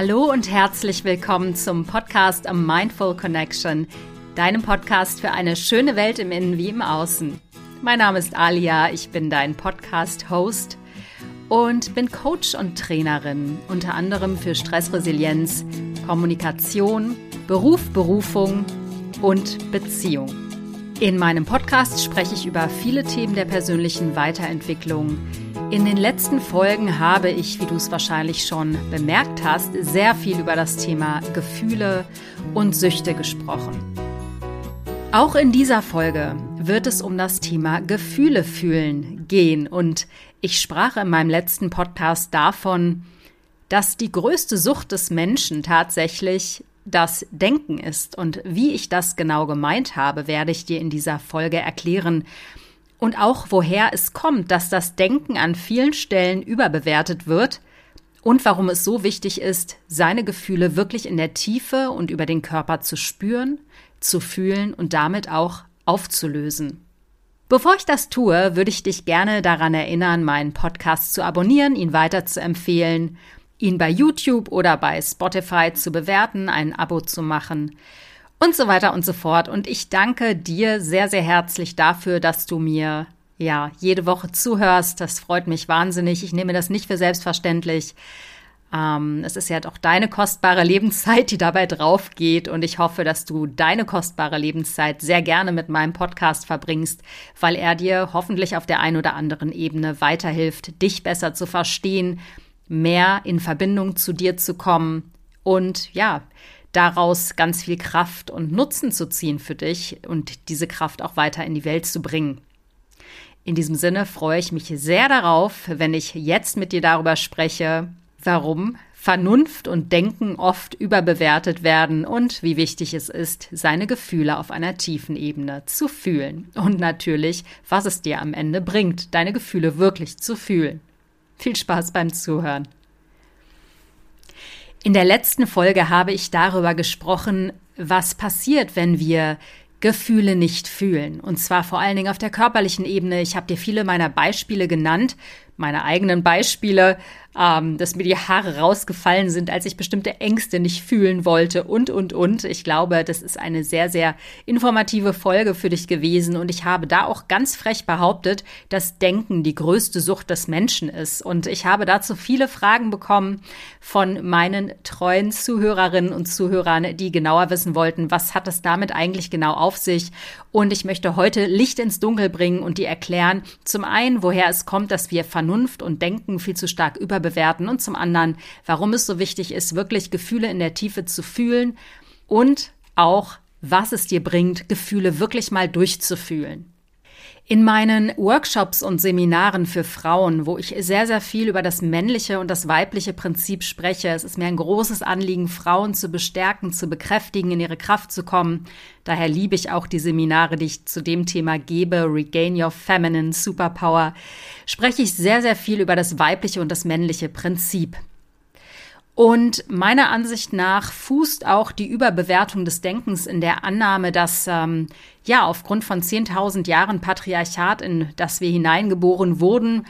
Hallo und herzlich willkommen zum Podcast A Mindful Connection, deinem Podcast für eine schöne Welt im Innen wie im Außen. Mein Name ist Alia, ich bin dein Podcast-Host und bin Coach und Trainerin, unter anderem für Stressresilienz, Kommunikation, Beruf, Berufung und Beziehung. In meinem Podcast spreche ich über viele Themen der persönlichen Weiterentwicklung. In den letzten Folgen habe ich, wie du es wahrscheinlich schon bemerkt hast, sehr viel über das Thema Gefühle und Süchte gesprochen. Auch in dieser Folge wird es um das Thema Gefühle fühlen gehen und ich sprach in meinem letzten Podcast davon, dass die größte Sucht des Menschen tatsächlich das Denken ist. Und wie ich das genau gemeint habe, werde ich dir in dieser Folge erklären. Und auch woher es kommt, dass das Denken an vielen Stellen überbewertet wird und warum es so wichtig ist, seine Gefühle wirklich in der Tiefe und über den Körper zu spüren, zu fühlen und damit auch aufzulösen. Bevor ich das tue, würde ich dich gerne daran erinnern, meinen Podcast zu abonnieren, ihn weiter zu empfehlen ihn bei YouTube oder bei Spotify zu bewerten, ein Abo zu machen und so weiter und so fort. Und ich danke dir sehr, sehr herzlich dafür, dass du mir ja jede Woche zuhörst. Das freut mich wahnsinnig. Ich nehme das nicht für selbstverständlich. Ähm, es ist ja doch deine kostbare Lebenszeit, die dabei drauf geht. Und ich hoffe, dass du deine kostbare Lebenszeit sehr gerne mit meinem Podcast verbringst, weil er dir hoffentlich auf der einen oder anderen Ebene weiterhilft, dich besser zu verstehen mehr in Verbindung zu dir zu kommen und ja, daraus ganz viel Kraft und Nutzen zu ziehen für dich und diese Kraft auch weiter in die Welt zu bringen. In diesem Sinne freue ich mich sehr darauf, wenn ich jetzt mit dir darüber spreche, warum Vernunft und Denken oft überbewertet werden und wie wichtig es ist, seine Gefühle auf einer tiefen Ebene zu fühlen. Und natürlich, was es dir am Ende bringt, deine Gefühle wirklich zu fühlen. Viel Spaß beim Zuhören. In der letzten Folge habe ich darüber gesprochen, was passiert, wenn wir Gefühle nicht fühlen. Und zwar vor allen Dingen auf der körperlichen Ebene. Ich habe dir viele meiner Beispiele genannt, meine eigenen Beispiele, ähm, dass mir die Haare rausgefallen sind, als ich bestimmte Ängste nicht fühlen wollte und, und, und. Ich glaube, das ist eine sehr, sehr informative Folge für dich gewesen und ich habe da auch ganz frech behauptet, dass Denken die größte Sucht des Menschen ist. Und ich habe dazu viele Fragen bekommen von meinen treuen Zuhörerinnen und Zuhörern, die genauer wissen wollten, was hat es damit eigentlich genau auf sich. Und ich möchte heute Licht ins Dunkel bringen und die erklären, zum einen, woher es kommt, dass wir Vernunft und Denken viel zu stark überbewerten bewerten und zum anderen, warum es so wichtig ist, wirklich Gefühle in der Tiefe zu fühlen und auch, was es dir bringt, Gefühle wirklich mal durchzufühlen. In meinen Workshops und Seminaren für Frauen, wo ich sehr, sehr viel über das männliche und das weibliche Prinzip spreche, es ist mir ein großes Anliegen, Frauen zu bestärken, zu bekräftigen, in ihre Kraft zu kommen. Daher liebe ich auch die Seminare, die ich zu dem Thema gebe, Regain Your Feminine Superpower, spreche ich sehr, sehr viel über das weibliche und das männliche Prinzip. Und meiner Ansicht nach fußt auch die Überbewertung des Denkens in der Annahme, dass ähm, ja aufgrund von 10.000 Jahren Patriarchat, in das wir hineingeboren wurden,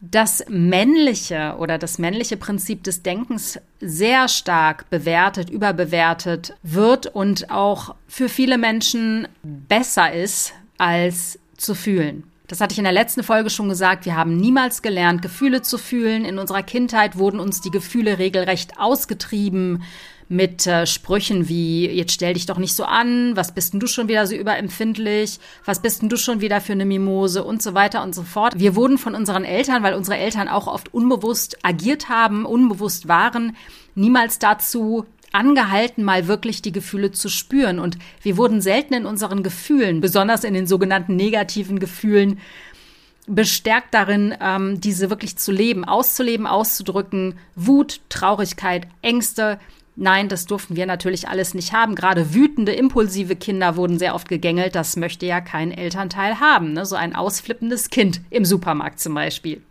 das männliche oder das männliche Prinzip des Denkens sehr stark bewertet, überbewertet wird und auch für viele Menschen besser ist, als zu fühlen. Das hatte ich in der letzten Folge schon gesagt. Wir haben niemals gelernt, Gefühle zu fühlen. In unserer Kindheit wurden uns die Gefühle regelrecht ausgetrieben mit äh, Sprüchen wie, jetzt stell dich doch nicht so an, was bist denn du schon wieder so überempfindlich, was bist denn du schon wieder für eine Mimose und so weiter und so fort. Wir wurden von unseren Eltern, weil unsere Eltern auch oft unbewusst agiert haben, unbewusst waren, niemals dazu angehalten, mal wirklich die Gefühle zu spüren. Und wir wurden selten in unseren Gefühlen, besonders in den sogenannten negativen Gefühlen, bestärkt darin, ähm, diese wirklich zu leben, auszuleben, auszudrücken. Wut, Traurigkeit, Ängste. Nein, das durften wir natürlich alles nicht haben. Gerade wütende, impulsive Kinder wurden sehr oft gegängelt. Das möchte ja kein Elternteil haben. Ne? So ein ausflippendes Kind im Supermarkt zum Beispiel.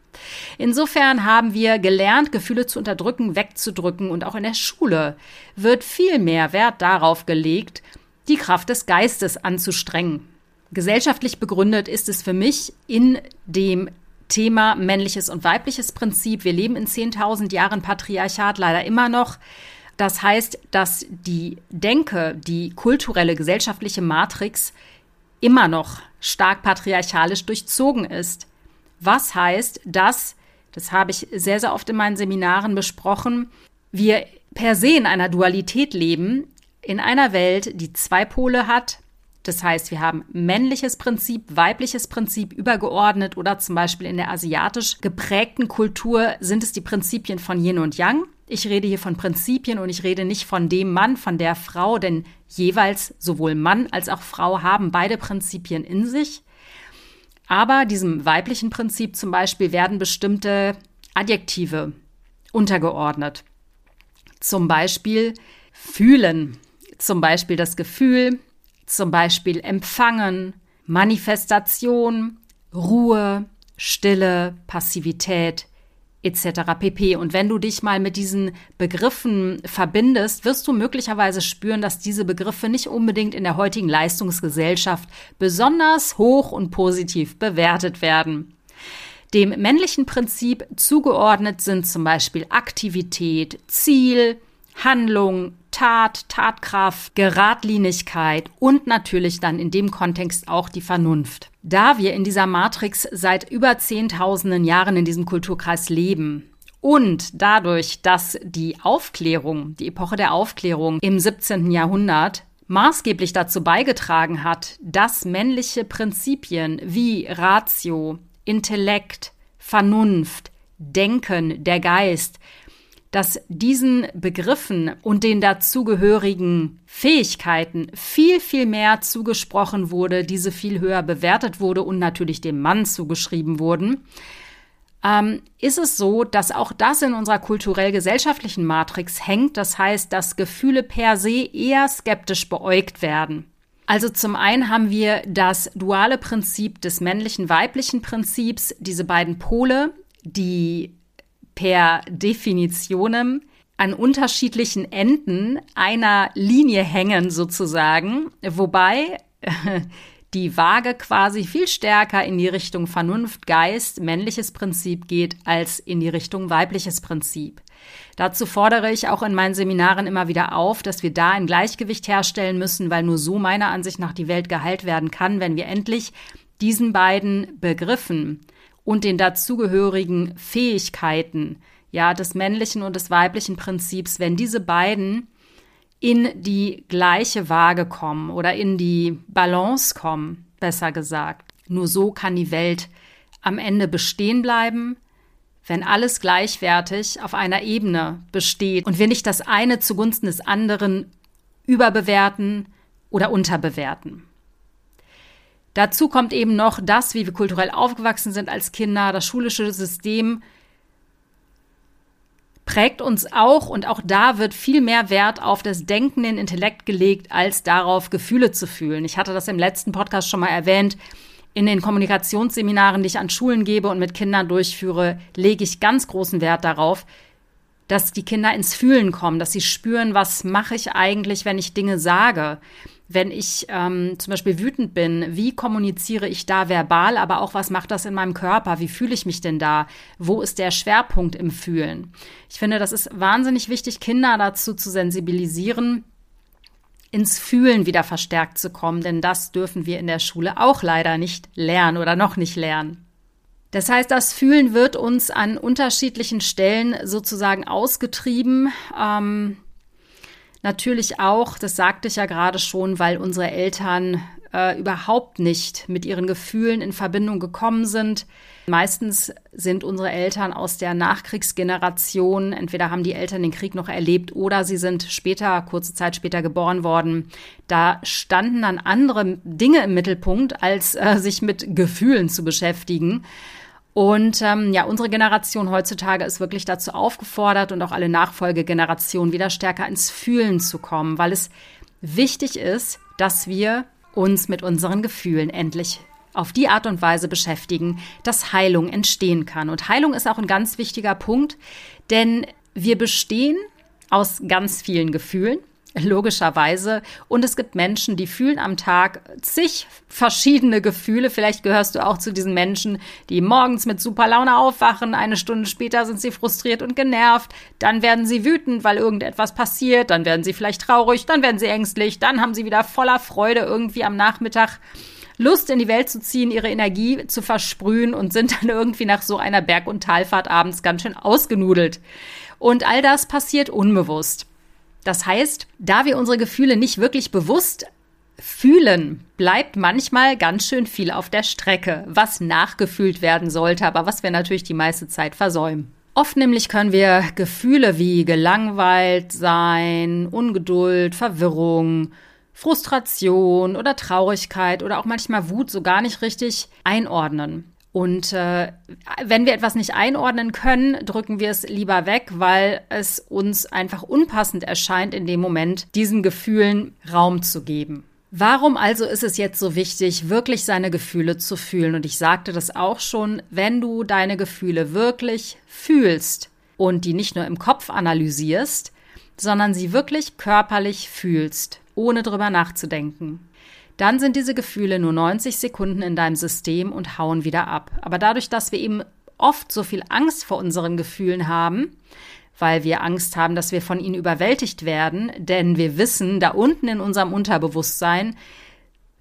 Insofern haben wir gelernt, Gefühle zu unterdrücken, wegzudrücken und auch in der Schule wird viel mehr Wert darauf gelegt, die Kraft des Geistes anzustrengen. Gesellschaftlich begründet ist es für mich in dem Thema männliches und weibliches Prinzip. Wir leben in 10.000 Jahren Patriarchat leider immer noch. Das heißt, dass die Denke, die kulturelle, gesellschaftliche Matrix immer noch stark patriarchalisch durchzogen ist. Was heißt, dass, das habe ich sehr, sehr oft in meinen Seminaren besprochen, wir per se in einer Dualität leben, in einer Welt, die zwei Pole hat, das heißt, wir haben männliches Prinzip, weibliches Prinzip übergeordnet oder zum Beispiel in der asiatisch geprägten Kultur sind es die Prinzipien von Yin und Yang. Ich rede hier von Prinzipien und ich rede nicht von dem Mann, von der Frau, denn jeweils sowohl Mann als auch Frau haben beide Prinzipien in sich. Aber diesem weiblichen Prinzip zum Beispiel werden bestimmte Adjektive untergeordnet. Zum Beispiel fühlen, zum Beispiel das Gefühl, zum Beispiel Empfangen, Manifestation, Ruhe, Stille, Passivität etc. pp. Und wenn du dich mal mit diesen Begriffen verbindest, wirst du möglicherweise spüren, dass diese Begriffe nicht unbedingt in der heutigen Leistungsgesellschaft besonders hoch und positiv bewertet werden. Dem männlichen Prinzip zugeordnet sind zum Beispiel Aktivität, Ziel, Handlung, Tat, Tatkraft, Geradlinigkeit und natürlich dann in dem Kontext auch die Vernunft. Da wir in dieser Matrix seit über zehntausenden Jahren in diesem Kulturkreis leben und dadurch, dass die Aufklärung, die Epoche der Aufklärung im 17. Jahrhundert maßgeblich dazu beigetragen hat, dass männliche Prinzipien wie Ratio, Intellekt, Vernunft, Denken, der Geist dass diesen Begriffen und den dazugehörigen Fähigkeiten viel, viel mehr zugesprochen wurde, diese viel höher bewertet wurde und natürlich dem Mann zugeschrieben wurden, ähm, ist es so, dass auch das in unserer kulturell-gesellschaftlichen Matrix hängt. Das heißt, dass Gefühle per se eher skeptisch beäugt werden. Also zum einen haben wir das duale Prinzip des männlichen-weiblichen Prinzips, diese beiden Pole, die per Definitionem an unterschiedlichen Enden einer Linie hängen sozusagen, wobei die Waage quasi viel stärker in die Richtung Vernunft, Geist, männliches Prinzip geht, als in die Richtung weibliches Prinzip. Dazu fordere ich auch in meinen Seminaren immer wieder auf, dass wir da ein Gleichgewicht herstellen müssen, weil nur so meiner Ansicht nach die Welt geheilt werden kann, wenn wir endlich diesen beiden Begriffen und den dazugehörigen Fähigkeiten, ja, des männlichen und des weiblichen Prinzips, wenn diese beiden in die gleiche Waage kommen oder in die Balance kommen, besser gesagt. Nur so kann die Welt am Ende bestehen bleiben, wenn alles gleichwertig auf einer Ebene besteht und wir nicht das eine zugunsten des anderen überbewerten oder unterbewerten. Dazu kommt eben noch das, wie wir kulturell aufgewachsen sind als Kinder, das schulische System prägt uns auch und auch da wird viel mehr Wert auf das Denken, den Intellekt gelegt, als darauf, Gefühle zu fühlen. Ich hatte das im letzten Podcast schon mal erwähnt. In den Kommunikationsseminaren, die ich an Schulen gebe und mit Kindern durchführe, lege ich ganz großen Wert darauf, dass die Kinder ins Fühlen kommen, dass sie spüren, was mache ich eigentlich, wenn ich Dinge sage wenn ich ähm, zum Beispiel wütend bin, wie kommuniziere ich da verbal, aber auch was macht das in meinem Körper? Wie fühle ich mich denn da? Wo ist der Schwerpunkt im Fühlen? Ich finde, das ist wahnsinnig wichtig, Kinder dazu zu sensibilisieren, ins Fühlen wieder verstärkt zu kommen, denn das dürfen wir in der Schule auch leider nicht lernen oder noch nicht lernen. Das heißt, das Fühlen wird uns an unterschiedlichen Stellen sozusagen ausgetrieben. Ähm, Natürlich auch, das sagte ich ja gerade schon, weil unsere Eltern äh, überhaupt nicht mit ihren Gefühlen in Verbindung gekommen sind. Meistens sind unsere Eltern aus der Nachkriegsgeneration. Entweder haben die Eltern den Krieg noch erlebt oder sie sind später, kurze Zeit später geboren worden. Da standen dann andere Dinge im Mittelpunkt, als äh, sich mit Gefühlen zu beschäftigen. Und ähm, ja, unsere Generation heutzutage ist wirklich dazu aufgefordert und auch alle Nachfolgegenerationen wieder stärker ins Fühlen zu kommen, weil es wichtig ist, dass wir uns mit unseren Gefühlen endlich auf die Art und Weise beschäftigen, dass Heilung entstehen kann. Und Heilung ist auch ein ganz wichtiger Punkt, denn wir bestehen aus ganz vielen Gefühlen. Logischerweise. Und es gibt Menschen, die fühlen am Tag zig verschiedene Gefühle. Vielleicht gehörst du auch zu diesen Menschen, die morgens mit super Laune aufwachen, eine Stunde später sind sie frustriert und genervt, dann werden sie wütend, weil irgendetwas passiert, dann werden sie vielleicht traurig, dann werden sie ängstlich, dann haben sie wieder voller Freude irgendwie am Nachmittag Lust in die Welt zu ziehen, ihre Energie zu versprühen und sind dann irgendwie nach so einer Berg- und Talfahrt abends ganz schön ausgenudelt. Und all das passiert unbewusst. Das heißt, da wir unsere Gefühle nicht wirklich bewusst fühlen, bleibt manchmal ganz schön viel auf der Strecke, was nachgefühlt werden sollte, aber was wir natürlich die meiste Zeit versäumen. Oft nämlich können wir Gefühle wie gelangweilt sein, Ungeduld, Verwirrung, Frustration oder Traurigkeit oder auch manchmal Wut so gar nicht richtig einordnen. Und äh, wenn wir etwas nicht einordnen können, drücken wir es lieber weg, weil es uns einfach unpassend erscheint, in dem Moment diesen Gefühlen Raum zu geben. Warum also ist es jetzt so wichtig, wirklich seine Gefühle zu fühlen? Und ich sagte das auch schon, wenn du deine Gefühle wirklich fühlst und die nicht nur im Kopf analysierst, sondern sie wirklich körperlich fühlst, ohne drüber nachzudenken, dann sind diese Gefühle nur 90 Sekunden in deinem System und hauen wieder ab. Aber dadurch, dass wir eben oft so viel Angst vor unseren Gefühlen haben, weil wir Angst haben, dass wir von ihnen überwältigt werden, denn wir wissen, da unten in unserem Unterbewusstsein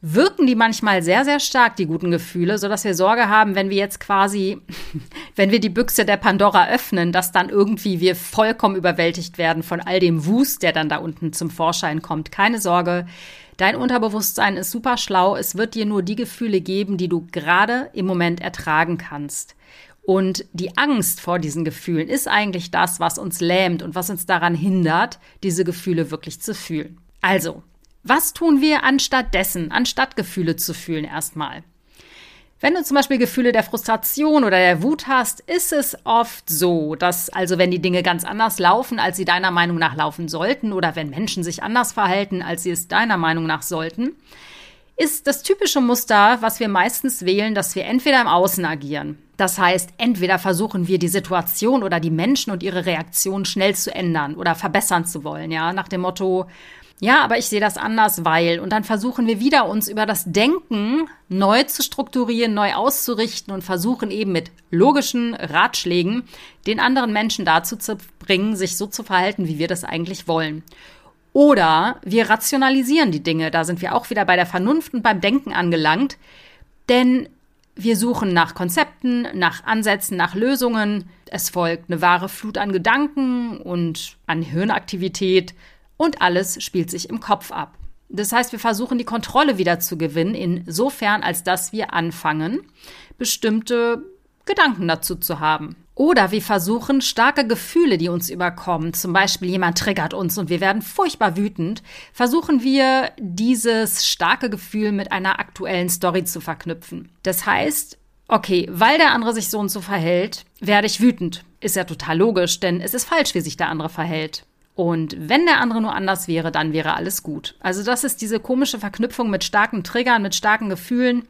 wirken die manchmal sehr, sehr stark, die guten Gefühle, so dass wir Sorge haben, wenn wir jetzt quasi, wenn wir die Büchse der Pandora öffnen, dass dann irgendwie wir vollkommen überwältigt werden von all dem Wust, der dann da unten zum Vorschein kommt. Keine Sorge. Dein Unterbewusstsein ist super schlau. Es wird dir nur die Gefühle geben, die du gerade im Moment ertragen kannst. Und die Angst vor diesen Gefühlen ist eigentlich das, was uns lähmt und was uns daran hindert, diese Gefühle wirklich zu fühlen. Also, was tun wir anstatt dessen, anstatt Gefühle zu fühlen erstmal? Wenn du zum Beispiel Gefühle der Frustration oder der Wut hast, ist es oft so, dass also wenn die Dinge ganz anders laufen, als sie deiner Meinung nach laufen sollten, oder wenn Menschen sich anders verhalten, als sie es deiner Meinung nach sollten, ist das typische Muster, was wir meistens wählen, dass wir entweder im Außen agieren. Das heißt, entweder versuchen wir die Situation oder die Menschen und ihre Reaktion schnell zu ändern oder verbessern zu wollen, ja, nach dem Motto, ja, aber ich sehe das anders, weil. Und dann versuchen wir wieder, uns über das Denken neu zu strukturieren, neu auszurichten und versuchen eben mit logischen Ratschlägen den anderen Menschen dazu zu bringen, sich so zu verhalten, wie wir das eigentlich wollen. Oder wir rationalisieren die Dinge. Da sind wir auch wieder bei der Vernunft und beim Denken angelangt. Denn wir suchen nach Konzepten, nach Ansätzen, nach Lösungen. Es folgt eine wahre Flut an Gedanken und an Hirnaktivität und alles spielt sich im Kopf ab. Das heißt, wir versuchen die Kontrolle wieder zu gewinnen, insofern als dass wir anfangen, bestimmte Gedanken dazu zu haben. Oder wir versuchen starke Gefühle, die uns überkommen, zum Beispiel jemand triggert uns und wir werden furchtbar wütend, versuchen wir dieses starke Gefühl mit einer aktuellen Story zu verknüpfen. Das heißt, okay, weil der andere sich so und so verhält, werde ich wütend. Ist ja total logisch, denn es ist falsch, wie sich der andere verhält. Und wenn der andere nur anders wäre, dann wäre alles gut. Also das ist diese komische Verknüpfung mit starken Triggern, mit starken Gefühlen,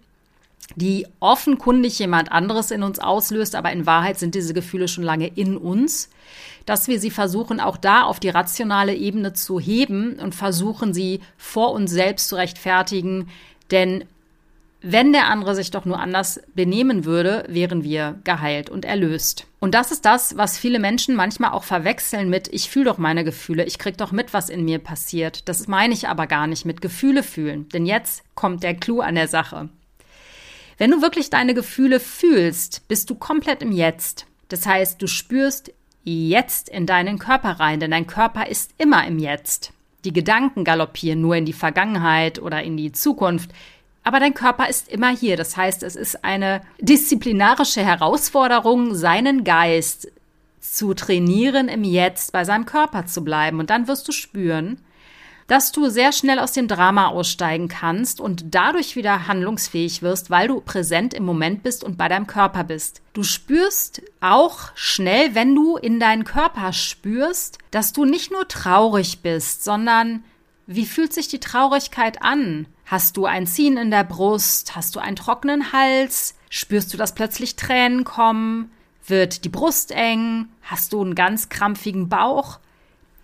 die offenkundig jemand anderes in uns auslöst, aber in Wahrheit sind diese Gefühle schon lange in uns, dass wir sie versuchen, auch da auf die rationale Ebene zu heben und versuchen, sie vor uns selbst zu rechtfertigen. Denn wenn der andere sich doch nur anders benehmen würde, wären wir geheilt und erlöst. Und das ist das, was viele Menschen manchmal auch verwechseln mit, ich fühle doch meine Gefühle, ich krieg doch mit, was in mir passiert. Das meine ich aber gar nicht mit Gefühle fühlen. Denn jetzt kommt der Clou an der Sache. Wenn du wirklich deine Gefühle fühlst, bist du komplett im Jetzt. Das heißt, du spürst jetzt in deinen Körper rein, denn dein Körper ist immer im Jetzt. Die Gedanken galoppieren nur in die Vergangenheit oder in die Zukunft. Aber dein Körper ist immer hier. Das heißt, es ist eine disziplinarische Herausforderung, seinen Geist zu trainieren, im Jetzt bei seinem Körper zu bleiben. Und dann wirst du spüren, dass du sehr schnell aus dem Drama aussteigen kannst und dadurch wieder handlungsfähig wirst, weil du präsent im Moment bist und bei deinem Körper bist. Du spürst auch schnell, wenn du in deinen Körper spürst, dass du nicht nur traurig bist, sondern wie fühlt sich die Traurigkeit an? Hast du ein Ziehen in der Brust? Hast du einen trockenen Hals? Spürst du, dass plötzlich Tränen kommen? Wird die Brust eng? Hast du einen ganz krampfigen Bauch?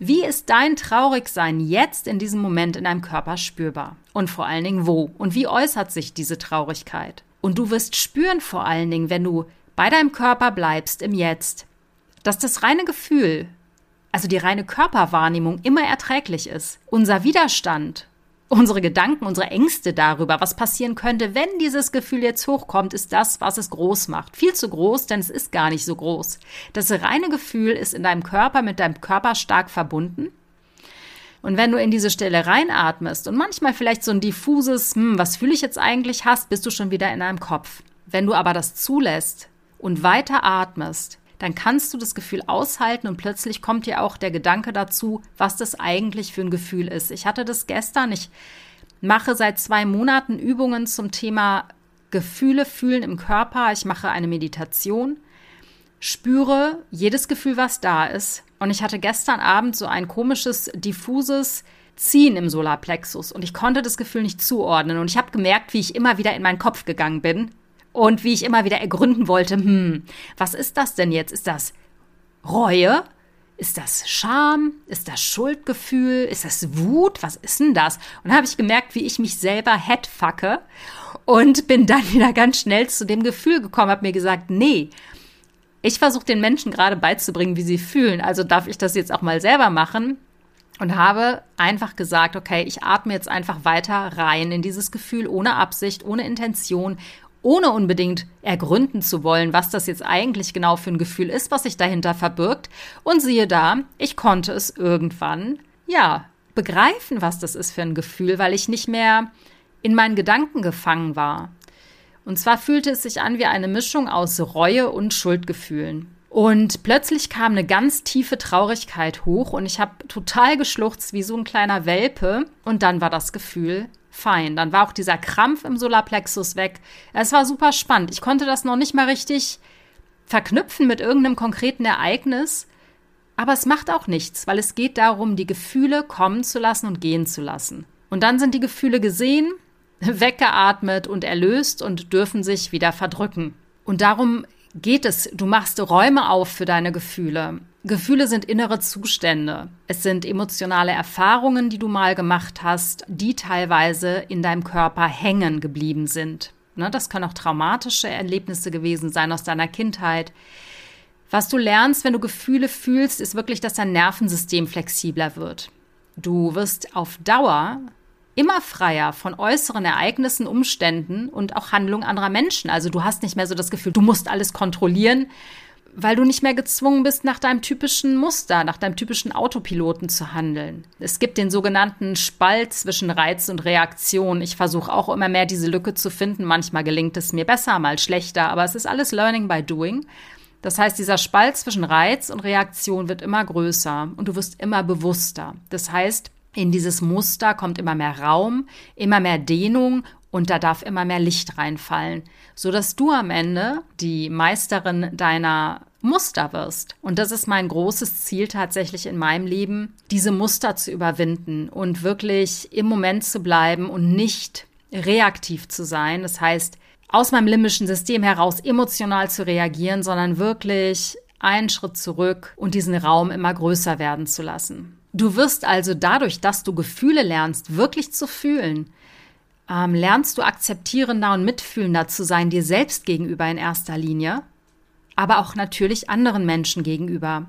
Wie ist dein Traurigsein jetzt in diesem Moment in deinem Körper spürbar? Und vor allen Dingen wo? Und wie äußert sich diese Traurigkeit? Und du wirst spüren vor allen Dingen, wenn du bei deinem Körper bleibst im Jetzt, dass das reine Gefühl, also die reine Körperwahrnehmung immer erträglich ist. Unser Widerstand unsere Gedanken, unsere Ängste darüber, was passieren könnte, wenn dieses Gefühl jetzt hochkommt, ist das, was es groß macht. Viel zu groß, denn es ist gar nicht so groß. Das reine Gefühl ist in deinem Körper mit deinem Körper stark verbunden. Und wenn du in diese Stelle reinatmest und manchmal vielleicht so ein diffuses, hm, was fühle ich jetzt eigentlich hast, bist du schon wieder in deinem Kopf. Wenn du aber das zulässt und weiter atmest, dann kannst du das Gefühl aushalten und plötzlich kommt dir auch der Gedanke dazu, was das eigentlich für ein Gefühl ist. Ich hatte das gestern, ich mache seit zwei Monaten Übungen zum Thema Gefühle fühlen im Körper. Ich mache eine Meditation, spüre jedes Gefühl, was da ist. Und ich hatte gestern Abend so ein komisches, diffuses Ziehen im Solarplexus und ich konnte das Gefühl nicht zuordnen. Und ich habe gemerkt, wie ich immer wieder in meinen Kopf gegangen bin und wie ich immer wieder ergründen wollte, hm, was ist das denn jetzt? Ist das Reue? Ist das Scham? Ist das Schuldgefühl? Ist das Wut? Was ist denn das? Und habe ich gemerkt, wie ich mich selber headfucke und bin dann wieder ganz schnell zu dem Gefühl gekommen, habe mir gesagt, nee, ich versuche den Menschen gerade beizubringen, wie sie fühlen. Also darf ich das jetzt auch mal selber machen und habe einfach gesagt, okay, ich atme jetzt einfach weiter rein in dieses Gefühl ohne Absicht, ohne Intention, ohne unbedingt ergründen zu wollen, was das jetzt eigentlich genau für ein Gefühl ist, was sich dahinter verbirgt. Und siehe da, ich konnte es irgendwann, ja, begreifen, was das ist für ein Gefühl, weil ich nicht mehr in meinen Gedanken gefangen war. Und zwar fühlte es sich an wie eine Mischung aus Reue und Schuldgefühlen. Und plötzlich kam eine ganz tiefe Traurigkeit hoch und ich habe total geschluchzt wie so ein kleiner Welpe. Und dann war das Gefühl fein. Dann war auch dieser Krampf im Solarplexus weg. Es war super spannend. Ich konnte das noch nicht mal richtig verknüpfen mit irgendeinem konkreten Ereignis. Aber es macht auch nichts, weil es geht darum, die Gefühle kommen zu lassen und gehen zu lassen. Und dann sind die Gefühle gesehen, weggeatmet und erlöst und dürfen sich wieder verdrücken. Und darum geht es. Du machst Räume auf für deine Gefühle. Gefühle sind innere Zustände. Es sind emotionale Erfahrungen, die du mal gemacht hast, die teilweise in deinem Körper hängen geblieben sind. Ne, das können auch traumatische Erlebnisse gewesen sein aus deiner Kindheit. Was du lernst, wenn du Gefühle fühlst, ist wirklich, dass dein Nervensystem flexibler wird. Du wirst auf Dauer immer freier von äußeren Ereignissen, Umständen und auch Handlungen anderer Menschen. Also du hast nicht mehr so das Gefühl, du musst alles kontrollieren, weil du nicht mehr gezwungen bist, nach deinem typischen Muster, nach deinem typischen Autopiloten zu handeln. Es gibt den sogenannten Spalt zwischen Reiz und Reaktion. Ich versuche auch immer mehr diese Lücke zu finden. Manchmal gelingt es mir besser, mal schlechter, aber es ist alles Learning by Doing. Das heißt, dieser Spalt zwischen Reiz und Reaktion wird immer größer und du wirst immer bewusster. Das heißt, in dieses Muster kommt immer mehr Raum, immer mehr Dehnung und da darf immer mehr Licht reinfallen, so dass du am Ende die Meisterin deiner Muster wirst. Und das ist mein großes Ziel tatsächlich in meinem Leben, diese Muster zu überwinden und wirklich im Moment zu bleiben und nicht reaktiv zu sein. Das heißt, aus meinem limbischen System heraus emotional zu reagieren, sondern wirklich einen Schritt zurück und diesen Raum immer größer werden zu lassen. Du wirst also dadurch, dass du Gefühle lernst, wirklich zu fühlen, ähm, lernst du akzeptierender und mitfühlender zu sein, dir selbst gegenüber in erster Linie, aber auch natürlich anderen Menschen gegenüber.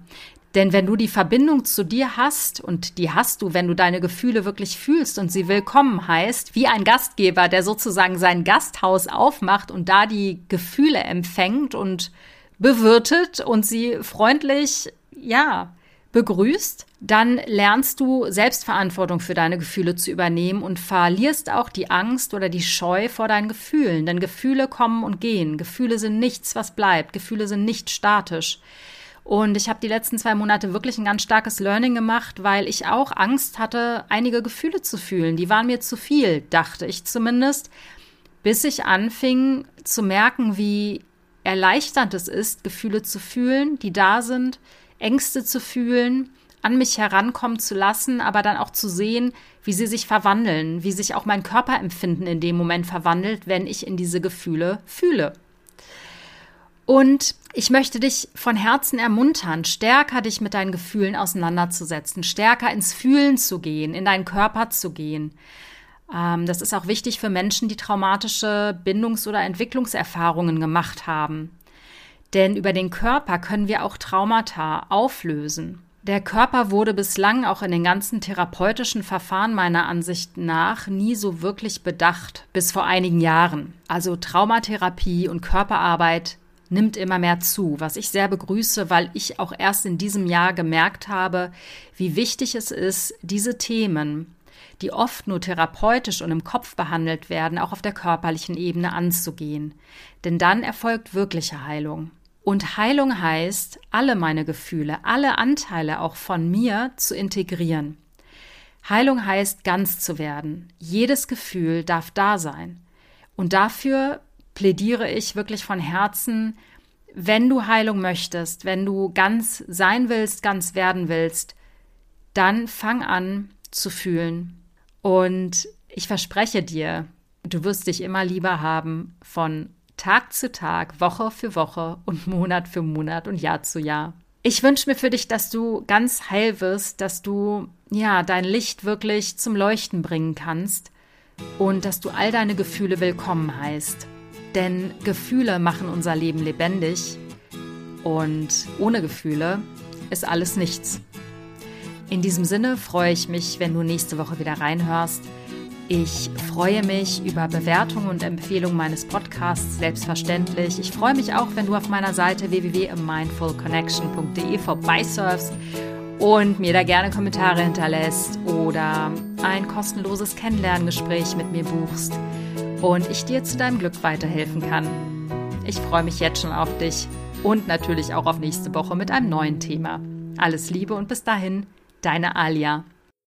Denn wenn du die Verbindung zu dir hast, und die hast du, wenn du deine Gefühle wirklich fühlst und sie willkommen heißt, wie ein Gastgeber, der sozusagen sein Gasthaus aufmacht und da die Gefühle empfängt und bewirtet und sie freundlich, ja, begrüßt, dann lernst du Selbstverantwortung für deine Gefühle zu übernehmen und verlierst auch die Angst oder die Scheu vor deinen Gefühlen. Denn Gefühle kommen und gehen. Gefühle sind nichts, was bleibt. Gefühle sind nicht statisch. Und ich habe die letzten zwei Monate wirklich ein ganz starkes Learning gemacht, weil ich auch Angst hatte, einige Gefühle zu fühlen. Die waren mir zu viel, dachte ich zumindest, bis ich anfing zu merken, wie erleichternd es ist, Gefühle zu fühlen, die da sind, Ängste zu fühlen, an mich herankommen zu lassen, aber dann auch zu sehen, wie sie sich verwandeln, wie sich auch mein Körperempfinden in dem Moment verwandelt, wenn ich in diese Gefühle fühle. Und ich möchte dich von Herzen ermuntern, stärker dich mit deinen Gefühlen auseinanderzusetzen, stärker ins Fühlen zu gehen, in deinen Körper zu gehen. Ähm, das ist auch wichtig für Menschen, die traumatische Bindungs- oder Entwicklungserfahrungen gemacht haben. Denn über den Körper können wir auch Traumata auflösen. Der Körper wurde bislang auch in den ganzen therapeutischen Verfahren meiner Ansicht nach nie so wirklich bedacht, bis vor einigen Jahren. Also Traumatherapie und Körperarbeit nimmt immer mehr zu, was ich sehr begrüße, weil ich auch erst in diesem Jahr gemerkt habe, wie wichtig es ist, diese Themen, die oft nur therapeutisch und im Kopf behandelt werden, auch auf der körperlichen Ebene anzugehen. Denn dann erfolgt wirkliche Heilung. Und Heilung heißt, alle meine Gefühle, alle Anteile auch von mir zu integrieren. Heilung heißt, ganz zu werden. Jedes Gefühl darf da sein. Und dafür plädiere ich wirklich von Herzen, wenn du Heilung möchtest, wenn du ganz sein willst, ganz werden willst, dann fang an zu fühlen. Und ich verspreche dir, du wirst dich immer lieber haben von Tag zu Tag, Woche für Woche und Monat für Monat und Jahr zu Jahr. Ich wünsche mir für dich, dass du ganz heil wirst, dass du ja dein Licht wirklich zum Leuchten bringen kannst und dass du all deine Gefühle willkommen heißt. Denn Gefühle machen unser Leben lebendig und ohne Gefühle ist alles nichts. In diesem Sinne freue ich mich, wenn du nächste Woche wieder reinhörst. Ich freue mich über Bewertungen und Empfehlungen meines Podcasts, selbstverständlich. Ich freue mich auch, wenn du auf meiner Seite www.mindfulconnection.de vorbeisurfst und mir da gerne Kommentare hinterlässt oder ein kostenloses Kennenlerngespräch mit mir buchst und ich dir zu deinem Glück weiterhelfen kann. Ich freue mich jetzt schon auf dich und natürlich auch auf nächste Woche mit einem neuen Thema. Alles Liebe und bis dahin, deine Alia.